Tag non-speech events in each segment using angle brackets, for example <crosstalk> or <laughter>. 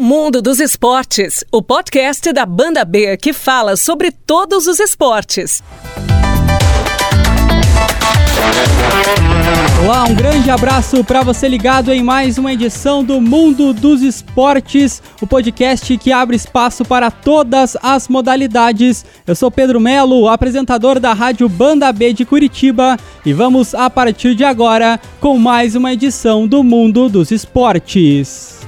Mundo dos Esportes, o podcast da Banda B que fala sobre todos os esportes. Olá, um grande abraço para você ligado em mais uma edição do Mundo dos Esportes, o podcast que abre espaço para todas as modalidades. Eu sou Pedro Melo, apresentador da Rádio Banda B de Curitiba, e vamos a partir de agora com mais uma edição do Mundo dos Esportes.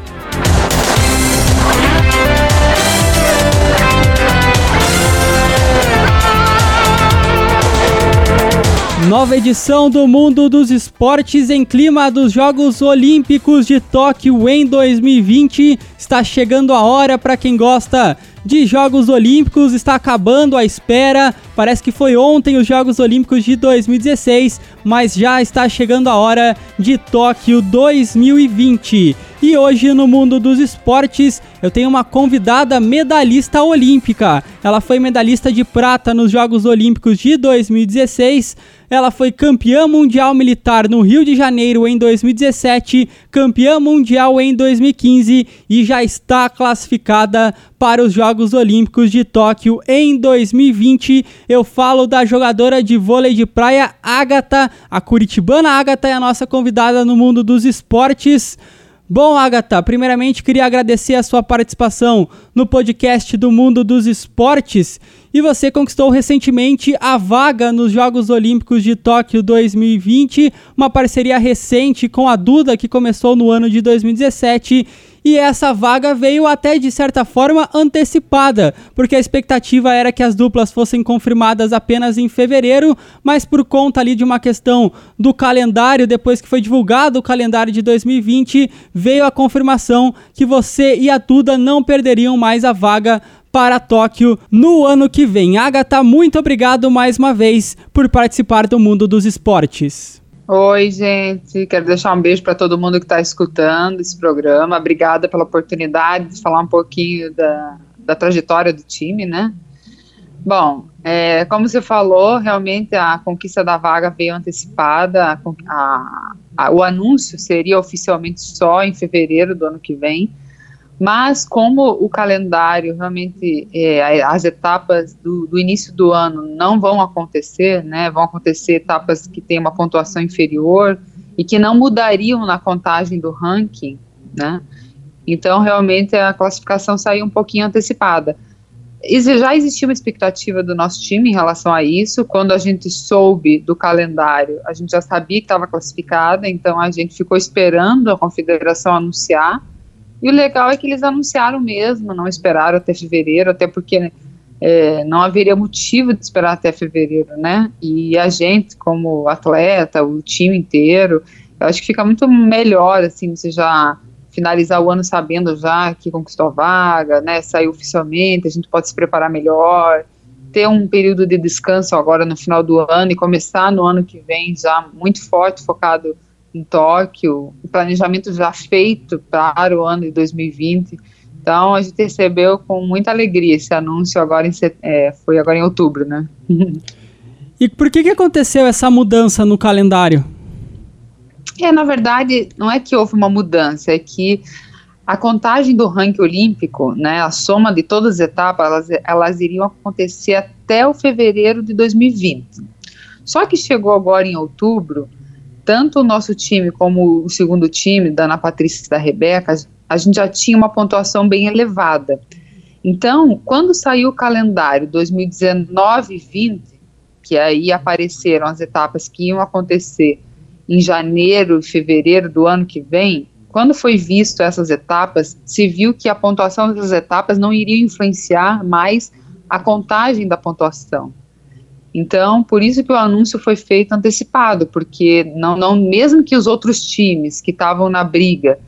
Nova edição do Mundo dos Esportes em clima dos Jogos Olímpicos de Tóquio em 2020. Está chegando a hora para quem gosta de Jogos Olímpicos, está acabando a espera. Parece que foi ontem os Jogos Olímpicos de 2016, mas já está chegando a hora de Tóquio 2020. E hoje no mundo dos esportes eu tenho uma convidada medalhista olímpica. Ela foi medalhista de prata nos Jogos Olímpicos de 2016. Ela foi campeã mundial militar no Rio de Janeiro em 2017, campeã mundial em 2015 e já está classificada para os Jogos Olímpicos de Tóquio em 2020. Eu falo da jogadora de vôlei de praia Agatha, a curitibana Agatha é a nossa convidada no mundo dos esportes. Bom, Agatha, primeiramente queria agradecer a sua participação no podcast do Mundo dos Esportes e você conquistou recentemente a vaga nos Jogos Olímpicos de Tóquio 2020, uma parceria recente com a Duda que começou no ano de 2017 e essa vaga veio até de certa forma antecipada, porque a expectativa era que as duplas fossem confirmadas apenas em fevereiro, mas por conta ali de uma questão do calendário, depois que foi divulgado o calendário de 2020, veio a confirmação que você e a Duda não perderiam mais a vaga para Tóquio no ano que vem. Agatha, muito obrigado mais uma vez por participar do mundo dos esportes. Oi, gente. Quero deixar um beijo para todo mundo que está escutando esse programa. Obrigada pela oportunidade de falar um pouquinho da, da trajetória do time, né? Bom, é, como você falou, realmente a conquista da vaga veio antecipada. A, a, a, o anúncio seria oficialmente só em fevereiro do ano que vem. Mas como o calendário realmente, é, as etapas do, do, início do ano não vão acontecer, né, vão acontecer etapas que têm uma pontuação inferior e que não mudariam na contagem do ranking, né, então realmente a classificação saiu um pouquinho antecipada. Já existia uma expectativa do nosso time em relação a isso. Quando a gente soube do calendário, a gente já sabia que estava classificada, então a gente ficou esperando a confederação anunciar. E o legal é que eles anunciaram mesmo, não esperaram até fevereiro, até porque é, não haveria motivo de esperar até fevereiro, né? E a gente, como atleta, o time inteiro, eu acho que fica muito melhor, assim, você já finalizar o ano sabendo já que conquistou a vaga, né? Saiu oficialmente, a gente pode se preparar melhor, ter um período de descanso agora no final do ano e começar no ano que vem já muito forte, focado em Tóquio, o planejamento já feito para o ano de 2020. Então a gente recebeu com muita alegria esse anúncio agora em é, foi agora em outubro, né? <laughs> e por que que aconteceu essa mudança no calendário? É, na verdade, não é que houve uma mudança, é que a contagem do ranking olímpico, né, a soma de todas as etapas, elas, elas iriam acontecer até o fevereiro de 2020. Só que chegou agora em outubro, tanto o nosso time como o segundo time, da Ana Patrícia e da Rebeca, a gente já tinha uma pontuação bem elevada. Então, quando saiu o calendário 2019 e 20, que aí apareceram as etapas que iam acontecer em janeiro e fevereiro do ano que vem, quando foi visto essas etapas, se viu que a pontuação dessas etapas não iria influenciar mais a contagem da pontuação. Então, por isso que o anúncio foi feito antecipado, porque não, não mesmo que os outros times que estavam na briga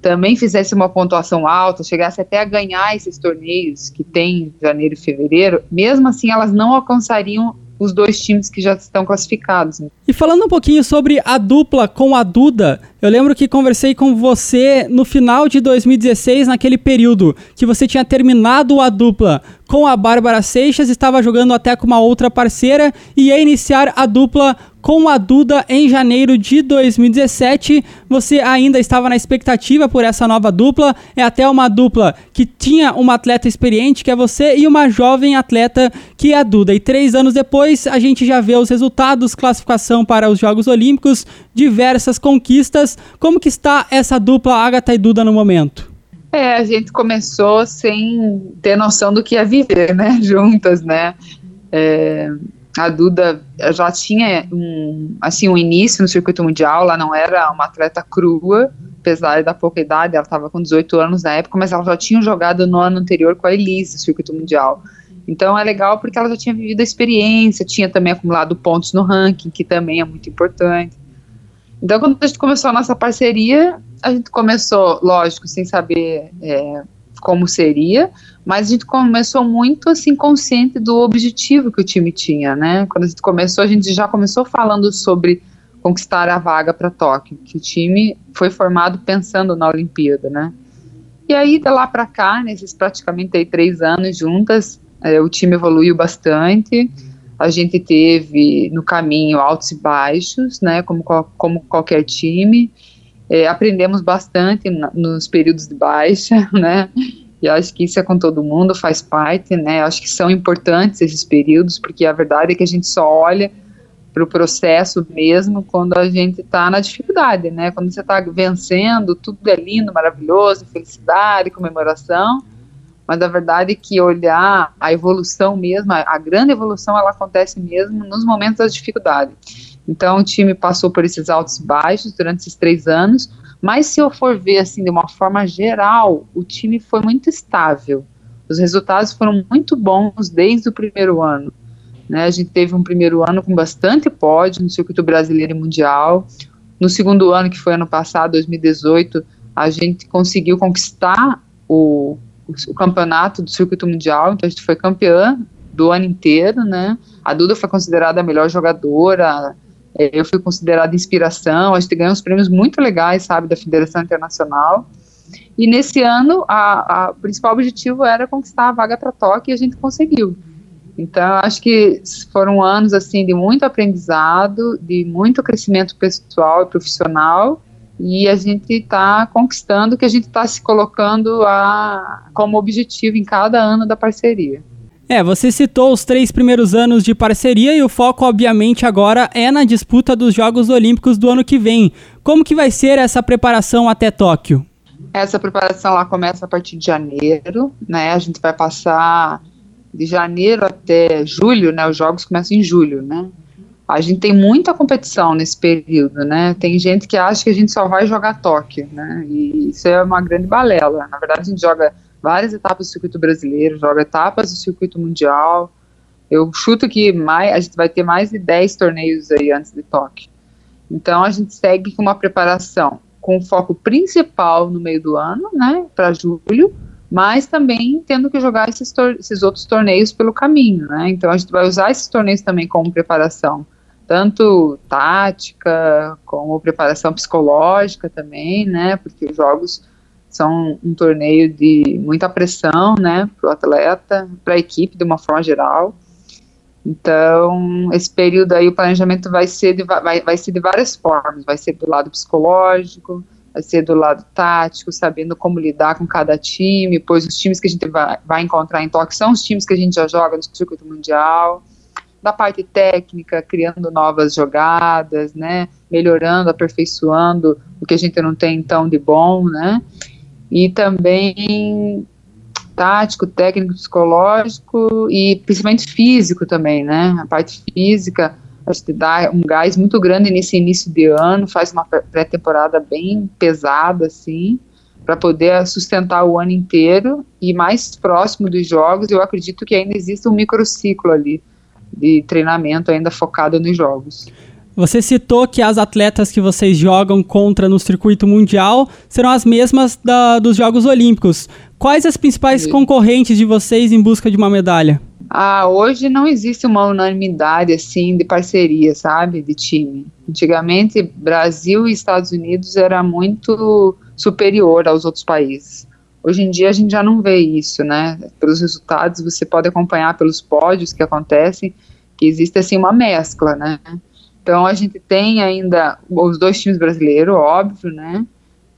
também fizessem uma pontuação alta, chegasse até a ganhar esses torneios que tem em janeiro e fevereiro, mesmo assim elas não alcançariam os dois times que já estão classificados. E falando um pouquinho sobre a dupla com a Duda, eu lembro que conversei com você no final de 2016, naquele período que você tinha terminado a dupla com a Bárbara Seixas, estava jogando até com uma outra parceira e ia iniciar a dupla com a Duda em janeiro de 2017. Você ainda estava na expectativa por essa nova dupla. É até uma dupla que tinha uma atleta experiente, que é você, e uma jovem atleta, que é a Duda. E três anos depois, a gente já vê os resultados, classificação para os Jogos Olímpicos, diversas conquistas. Como que está essa dupla Agatha e Duda no momento? É, a gente começou sem ter noção do que ia viver, né, <laughs> juntas, né. É, a Duda já tinha um, assim, um início no circuito mundial, ela não era uma atleta crua, apesar da pouca idade, ela estava com 18 anos na época, mas ela já tinha jogado no ano anterior com a Elise, no circuito mundial. Então é legal porque ela já tinha vivido a experiência, tinha também acumulado pontos no ranking, que também é muito importante. Então, quando a gente começou a nossa parceria, a gente começou, lógico, sem saber é, como seria, mas a gente começou muito assim consciente do objetivo que o time tinha, né? Quando a gente começou, a gente já começou falando sobre conquistar a vaga para Tóquio, que o time foi formado pensando na Olimpíada, né? E aí, de lá para cá, nesses praticamente aí, três anos juntas, é, o time evoluiu bastante. A gente teve no caminho altos e baixos, né? Como, como qualquer time. É, aprendemos bastante na, nos períodos de baixa, <laughs> né? E acho que isso é com todo mundo, faz parte, né? Acho que são importantes esses períodos, porque a verdade é que a gente só olha para o processo mesmo quando a gente está na dificuldade, né? Quando você está vencendo, tudo é lindo, maravilhoso, felicidade, comemoração. Mas a verdade é que olhar a evolução mesmo, a, grande evolução, ela acontece mesmo nos momentos da dificuldade. Então o time passou por esses altos e baixos durante esses três anos, mas se eu for ver assim de uma forma geral, o time foi muito estável. Os resultados foram muito bons desde o primeiro ano. Né? A gente teve um primeiro ano com bastante pódio no circuito brasileiro e mundial. No segundo ano, que foi ano passado, 2018, a gente conseguiu conquistar o, o, campeonato do circuito mundial. Então a gente foi campeã do ano inteiro, né? A Duda foi considerada a melhor jogadora, eu fui considerada inspiração, a gente ganhou uns prêmios muito legais, sabe, da Federação Internacional. E nesse ano, a, a principal objetivo era conquistar a vaga para Tóquio e a gente conseguiu. Então, acho que foram anos assim de muito aprendizado, de muito crescimento pessoal e profissional, e a gente está conquistando o que a gente está se colocando a, como objetivo em cada ano da parceria. É, você citou os três primeiros anos de parceria e o foco, obviamente, agora é na disputa dos Jogos Olímpicos do ano que vem. Como que vai ser essa preparação até Tóquio? Essa preparação lá começa a partir de janeiro, né? A gente vai passar de janeiro até julho, né? Os jogos começam em julho, né? A gente tem muita competição nesse período, né? Tem gente que acha que a gente só vai jogar Tóquio, né? E isso é uma grande balela. Na verdade, a gente joga várias etapas do circuito brasileiro, joga etapas do circuito mundial. Eu chuto que mais, a gente vai ter mais de 10 torneios aí antes de Tóquio. Então a gente segue com uma preparação com foco principal no meio do ano, né, para julho, mas também tendo que jogar esses, esses outros torneios pelo caminho, né? Então a gente vai usar esses torneios também como preparação, tanto tática como preparação psicológica também, né? Porque os jogos são um torneio de muita pressão, né, para o atleta, para a equipe de uma forma geral. Então, esse período aí, o planejamento vai ser, de, vai, vai ser de várias formas, vai ser do lado psicológico, vai ser do lado tático, sabendo como lidar com cada time, pois os times que a gente vai, vai encontrar em Tóquio são os times que a gente já joga no circuito mundial, da parte técnica, criando novas jogadas, né, melhorando, aperfeiçoando o que a gente não tem então de bom, né, e também tático, técnico, psicológico e principalmente físico também, né? A parte física, a gente dá um gás muito grande nesse início de ano, faz uma pré-temporada bem pesada, assim, para poder sustentar o ano inteiro e mais próximo dos jogos, eu acredito que ainda existe um microciclo ali de treinamento ainda focado nos jogos. Você citou que as atletas que vocês jogam contra no circuito mundial serão as mesmas da, dos Jogos Olímpicos. Quais as principais concorrentes de vocês em busca de uma medalha? Ah, hoje não existe uma unanimidade assim de parceria, sabe, de time. Antigamente, Brasil e Estados Unidos era muito superior aos outros países. Hoje em dia a gente já não vê isso, né? Pelos resultados você pode acompanhar pelos pódios que acontecem, que existe assim uma mescla, né? Então a gente tem ainda os dois times brasileiros, óbvio, né?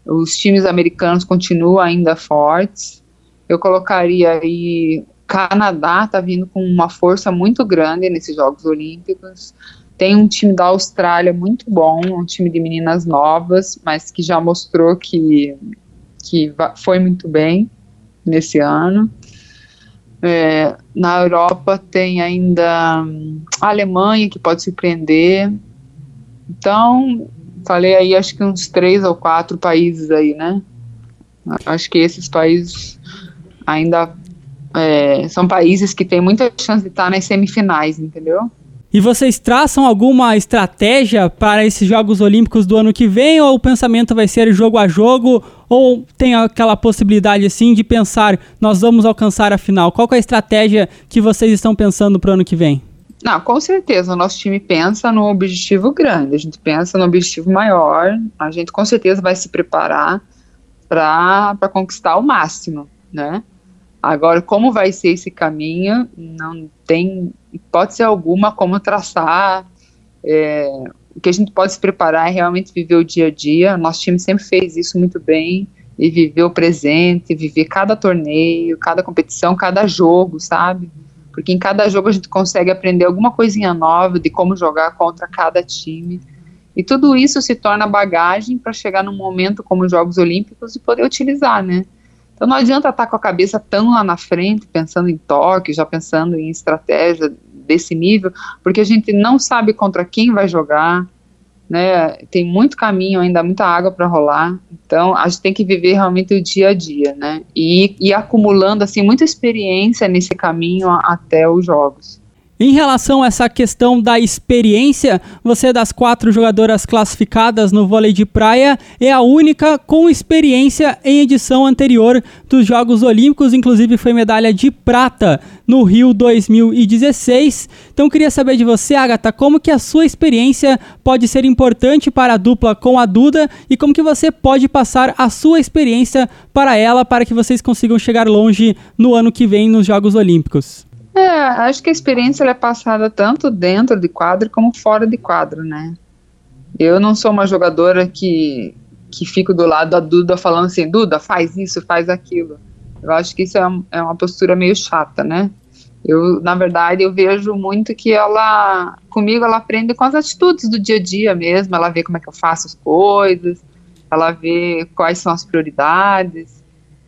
Os times americanos continuam ainda fortes. Eu colocaria aí Canadá tá vindo com uma força muito grande nesses Jogos Olímpicos. Tem um time da Austrália muito bom, um time de meninas novas, mas que já mostrou que, que foi muito bem nesse ano. É, na Europa tem ainda a Alemanha que pode surpreender. Então, falei aí, acho que uns três ou quatro países aí, né? Acho que esses países ainda é, são países que têm muita chance de estar nas semifinais, entendeu? E vocês traçam alguma estratégia para esses Jogos Olímpicos do ano que vem? Ou o pensamento vai ser jogo a jogo? Ou tem aquela possibilidade assim de pensar, nós vamos alcançar a final? Qual é a estratégia que vocês estão pensando para o ano que vem? Não, com certeza, o nosso time pensa no objetivo grande, a gente pensa no objetivo maior, a gente com certeza vai se preparar para conquistar o máximo, né? Agora, como vai ser esse caminho, não tem hipótese alguma como traçar. É, o que a gente pode se preparar é realmente viver o dia a dia. Nosso time sempre fez isso muito bem e viver o presente, viver cada torneio, cada competição, cada jogo, sabe? Porque em cada jogo a gente consegue aprender alguma coisinha nova de como jogar contra cada time. E tudo isso se torna bagagem para chegar num momento como os Jogos Olímpicos e poder utilizar, né? Então não adianta estar com a cabeça tão lá na frente, pensando em toque, já pensando em estratégia desse nível, porque a gente não sabe contra quem vai jogar, né? Tem muito caminho ainda, muita água para rolar. Então a gente tem que viver realmente o dia a dia, né? E, e acumulando assim muita experiência nesse caminho até os jogos. Em relação a essa questão da experiência, você das quatro jogadoras classificadas no vôlei de praia é a única com experiência em edição anterior dos Jogos Olímpicos, inclusive foi medalha de prata no Rio 2016. Então queria saber de você, Agatha, como que a sua experiência pode ser importante para a dupla com a Duda e como que você pode passar a sua experiência para ela para que vocês consigam chegar longe no ano que vem nos Jogos Olímpicos. É, acho que a experiência é passada tanto dentro de quadro como fora de quadro, né? Eu não sou uma jogadora que, que fico do lado da Duda falando assim, Duda, faz isso, faz aquilo. Eu acho que isso é, é uma postura meio chata, né? Eu, na verdade, eu vejo muito que ela, comigo, ela aprende com as atitudes do dia a dia mesmo, ela vê como é que eu faço as coisas, ela vê quais são as prioridades,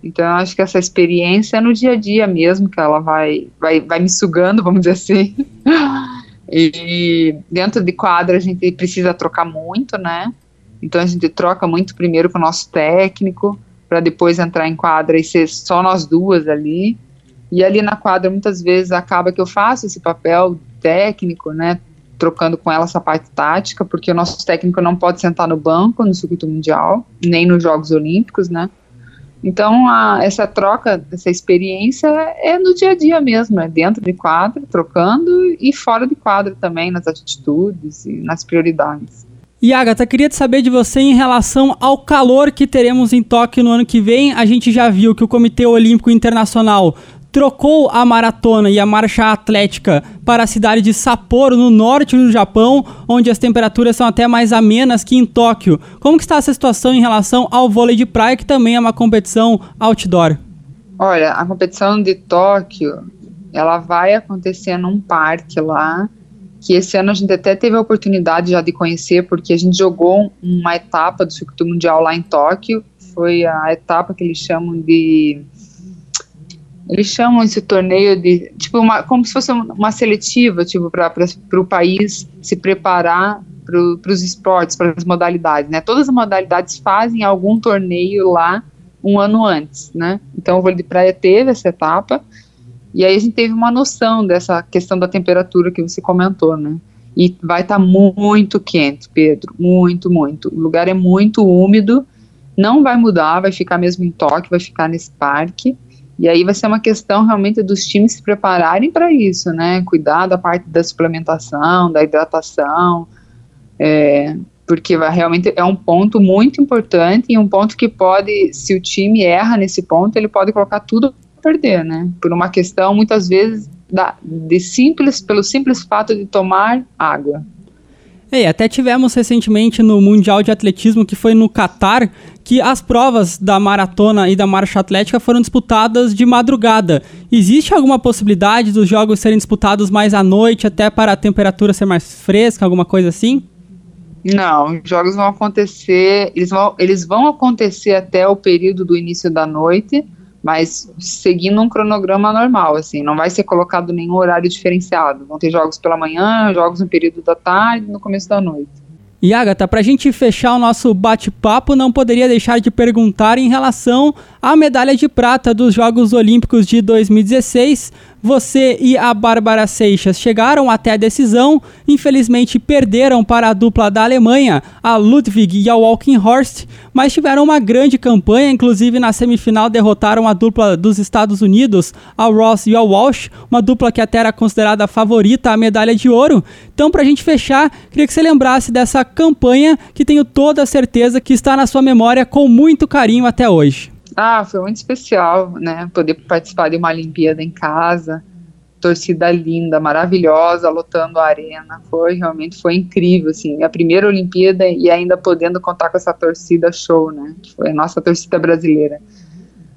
então, eu acho que essa experiência é no dia a dia mesmo, que ela vai, vai, vai me sugando, vamos dizer assim. <laughs> e dentro de quadra a gente precisa trocar muito, né? Então, a gente troca muito primeiro com o nosso técnico, para depois entrar em quadra e ser só nós duas ali. E ali na quadra, muitas vezes, acaba que eu faço esse papel técnico, né? Trocando com ela essa parte tática, porque o nosso técnico não pode sentar no banco no circuito mundial, nem nos Jogos Olímpicos, né? Então, a, essa troca, essa experiência é no dia a dia mesmo, é dentro de quadro, trocando e fora de quadro também, nas atitudes e nas prioridades. E Agatha, queria te saber de você em relação ao calor que teremos em Tóquio no ano que vem. A gente já viu que o Comitê Olímpico Internacional trocou a maratona e a marcha atlética para a cidade de Sapporo, no norte do Japão, onde as temperaturas são até mais amenas que em Tóquio. Como está essa situação em relação ao vôlei de praia, que também é uma competição outdoor? Olha, a competição de Tóquio, ela vai acontecer num parque lá, que esse ano a gente até teve a oportunidade já de conhecer, porque a gente jogou uma etapa do circuito mundial lá em Tóquio, foi a etapa que eles chamam de eles chamam esse torneio de tipo uma, como se fosse uma seletiva, tipo para o país se preparar para os esportes, para as modalidades, né? Todas as modalidades fazem algum torneio lá um ano antes, né? Então o vôlei de praia teve essa etapa e aí a gente teve uma noção dessa questão da temperatura que você comentou, né? E vai estar tá muito quente, Pedro, muito, muito. O lugar é muito úmido, não vai mudar, vai ficar mesmo em toque, vai ficar nesse parque. E aí vai ser uma questão realmente dos times se prepararem para isso, né? Cuidar da parte da suplementação, da hidratação, é, porque vai, realmente é um ponto muito importante e um ponto que pode, se o time erra nesse ponto, ele pode colocar tudo a perder, né? Por uma questão, muitas vezes, da, de simples, pelo simples fato de tomar água. E até tivemos recentemente no Mundial de Atletismo, que foi no Catar, que as provas da maratona e da marcha atlética foram disputadas de madrugada. Existe alguma possibilidade dos jogos serem disputados mais à noite, até para a temperatura ser mais fresca, alguma coisa assim? Não, os jogos vão acontecer, eles vão, eles vão acontecer até o período do início da noite, mas seguindo um cronograma normal, assim, não vai ser colocado nenhum horário diferenciado. Vão ter jogos pela manhã, jogos no período da tarde, no começo da noite. E Agatha, para a gente fechar o nosso bate-papo, não poderia deixar de perguntar em relação à medalha de prata dos Jogos Olímpicos de 2016. Você e a Bárbara Seixas chegaram até a decisão, infelizmente perderam para a dupla da Alemanha, a Ludwig e a Walkenhorst, mas tiveram uma grande campanha, inclusive na semifinal derrotaram a dupla dos Estados Unidos, a Ross e a Walsh, uma dupla que até era considerada favorita à medalha de ouro. Então, para a gente fechar, queria que você lembrasse dessa campanha que tenho toda a certeza que está na sua memória com muito carinho até hoje. Ah, foi muito especial, né? Poder participar de uma Olimpíada em casa, torcida linda, maravilhosa, lotando a arena. Foi realmente foi incrível, assim, a primeira Olimpíada e ainda podendo contar com essa torcida show, né? Foi a nossa torcida brasileira.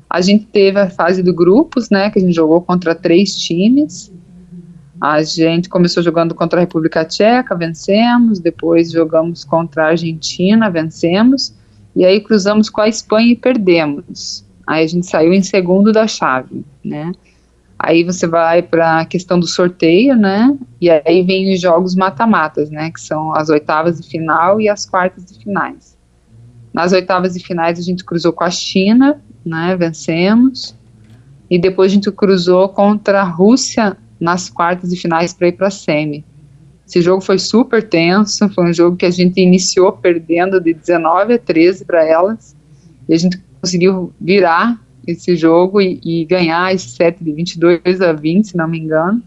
A gente teve a fase de grupos, né? Que a gente jogou contra três times. A gente começou jogando contra a República Tcheca, vencemos. Depois jogamos contra a Argentina, vencemos e aí cruzamos com a Espanha e perdemos. Aí a gente saiu em segundo da chave, né? Aí você vai para a questão do sorteio, né? E aí vem os jogos mata-matas, né? Que são as oitavas de final e as quartas de finais. Nas oitavas de finais a gente cruzou com a China, né? Vencemos. E depois a gente cruzou contra a Rússia nas quartas de finais para ir para a semi. Esse jogo foi super tenso, foi um jogo que a gente iniciou perdendo de 19 a 13 para elas, e a gente conseguiu virar esse jogo e, e, ganhar esse set de 22 a 20, se não me engano,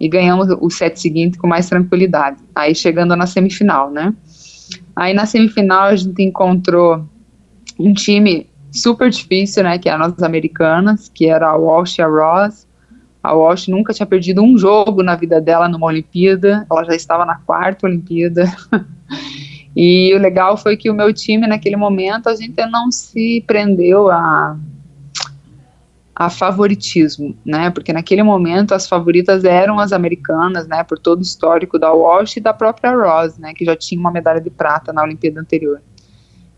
e ganhamos o set seguinte com mais tranquilidade. Aí chegando na semifinal, né? Aí na semifinal a gente encontrou um time super difícil, né, que é as americanas, que era a Walsh e a Ross, a Walsh nunca tinha perdido um jogo na vida dela numa Olimpíada, ela já estava na quarta Olimpíada. <laughs> e o legal foi que o meu time, naquele momento, a gente não se prendeu a, a favoritismo, né? Porque naquele momento as favoritas eram as americanas, né? Por todo o histórico da Walsh e da própria Ross, né? Que já tinha uma medalha de prata na Olimpíada anterior.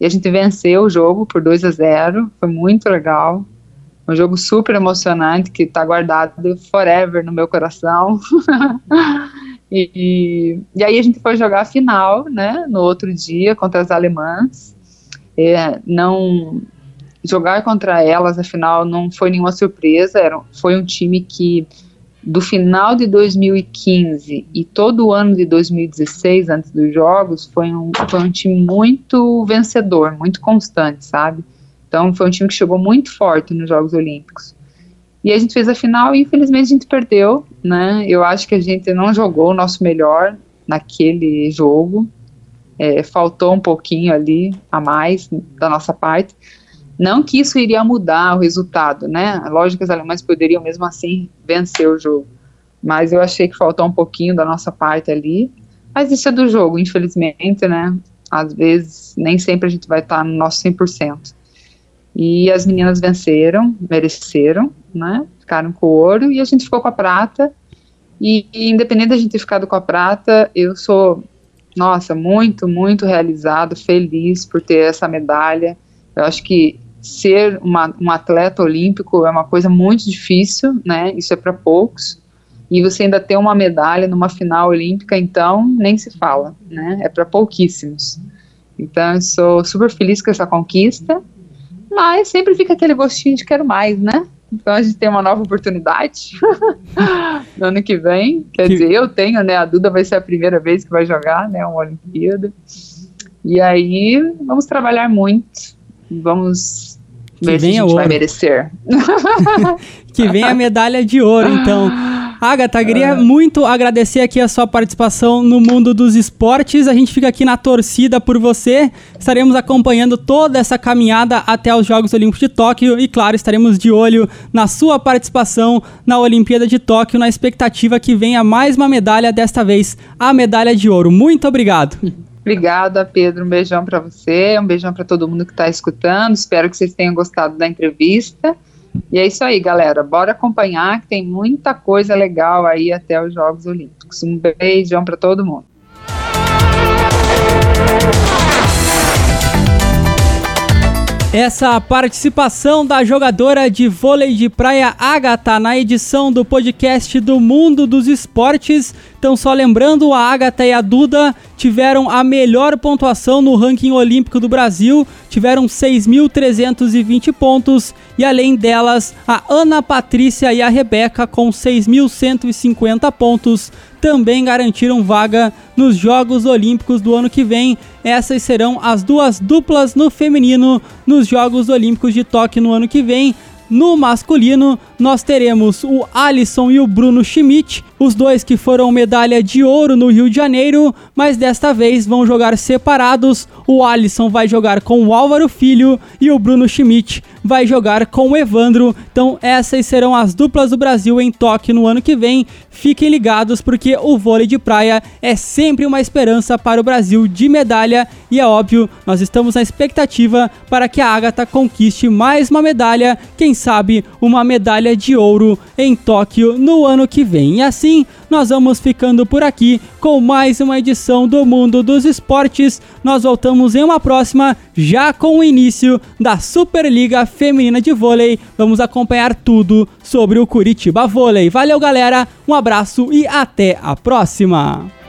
E a gente venceu o jogo por 2 a 0, foi muito legal. Um jogo super emocionante que está guardado forever no meu coração. <laughs> e, e, aí a gente foi jogar a final, né, no outro dia contra as alemãs. É, não jogar contra elas, afinal, não foi nenhuma surpresa. Era, foi um time que do final de 2015 e todo o ano de 2016, antes dos jogos, foi um, foi um time muito vencedor, muito constante, sabe? Então foi um time que chegou muito forte nos Jogos Olímpicos. E a gente fez a final e infelizmente a gente perdeu, né? Eu acho que a gente não jogou o nosso melhor naquele jogo. É, faltou um pouquinho ali a mais da nossa parte. Não que isso iria mudar o resultado, né? Lógico que os alemães poderiam mesmo assim vencer o jogo. Mas eu achei que faltou um pouquinho da nossa parte ali. Mas isso é do jogo, infelizmente, né? Às vezes, nem sempre a gente vai estar no nosso 100%. E as meninas venceram, mereceram, né? Ficaram com o ouro e a gente ficou com a prata. E, e independente da gente ter ficado com a prata, eu sou, nossa, muito, muito realizado, feliz por ter essa medalha. Eu acho que ser uma, um atleta olímpico é uma coisa muito difícil, né? Isso é para poucos. E você ainda ter uma medalha numa final olímpica, então nem se fala, né? É para pouquíssimos. Então eu sou super feliz com essa conquista mas sempre fica aquele gostinho de quero mais, né? Então a gente tem uma nova oportunidade <laughs> no ano que vem. Quer que... dizer, eu tenho, né? A Duda vai ser a primeira vez que vai jogar, né? Uma Olimpíada. E aí vamos trabalhar muito. Vamos ver que se a gente vai merecer. <laughs> que vem a medalha de ouro, então. <laughs> Agatha, queria é. muito agradecer aqui a sua participação no mundo dos esportes. A gente fica aqui na torcida por você. Estaremos acompanhando toda essa caminhada até os Jogos Olímpicos de Tóquio e, claro, estaremos de olho na sua participação na Olimpíada de Tóquio, na expectativa que venha mais uma medalha, desta vez a medalha de ouro. Muito obrigado. Obrigada, Pedro. Um beijão para você, um beijão para todo mundo que está escutando. Espero que vocês tenham gostado da entrevista. E é isso aí, galera. Bora acompanhar que tem muita coisa legal aí até os Jogos Olímpicos. Um beijão para todo mundo. Essa participação da jogadora de vôlei de praia Agatha na edição do podcast do Mundo dos Esportes. Então, só lembrando, a Agatha e a Duda tiveram a melhor pontuação no ranking olímpico do Brasil, tiveram 6.320 pontos, e além delas, a Ana Patrícia e a Rebeca com 6.150 pontos também garantiram vaga nos Jogos Olímpicos do ano que vem. Essas serão as duas duplas no feminino nos Jogos Olímpicos de Tóquio no ano que vem. No masculino, nós teremos o Alisson e o Bruno Schmidt, os dois que foram medalha de ouro no Rio de Janeiro, mas desta vez vão jogar separados. O Alisson vai jogar com o Álvaro Filho e o Bruno Schmidt vai jogar com o Evandro. Então, essas serão as duplas do Brasil em Tóquio no ano que vem. Fiquem ligados porque o vôlei de praia é sempre uma esperança para o Brasil de medalha e é óbvio, nós estamos na expectativa para que a Agatha conquiste mais uma medalha, quem sabe uma medalha de ouro em Tóquio no ano que vem. E assim, nós vamos ficando por aqui com mais uma edição do Mundo dos Esportes. Nós voltamos em uma próxima, já com o início da Superliga Feminina de Vôlei. Vamos acompanhar tudo sobre o Curitiba Vôlei. Valeu, galera, um abraço e até a próxima!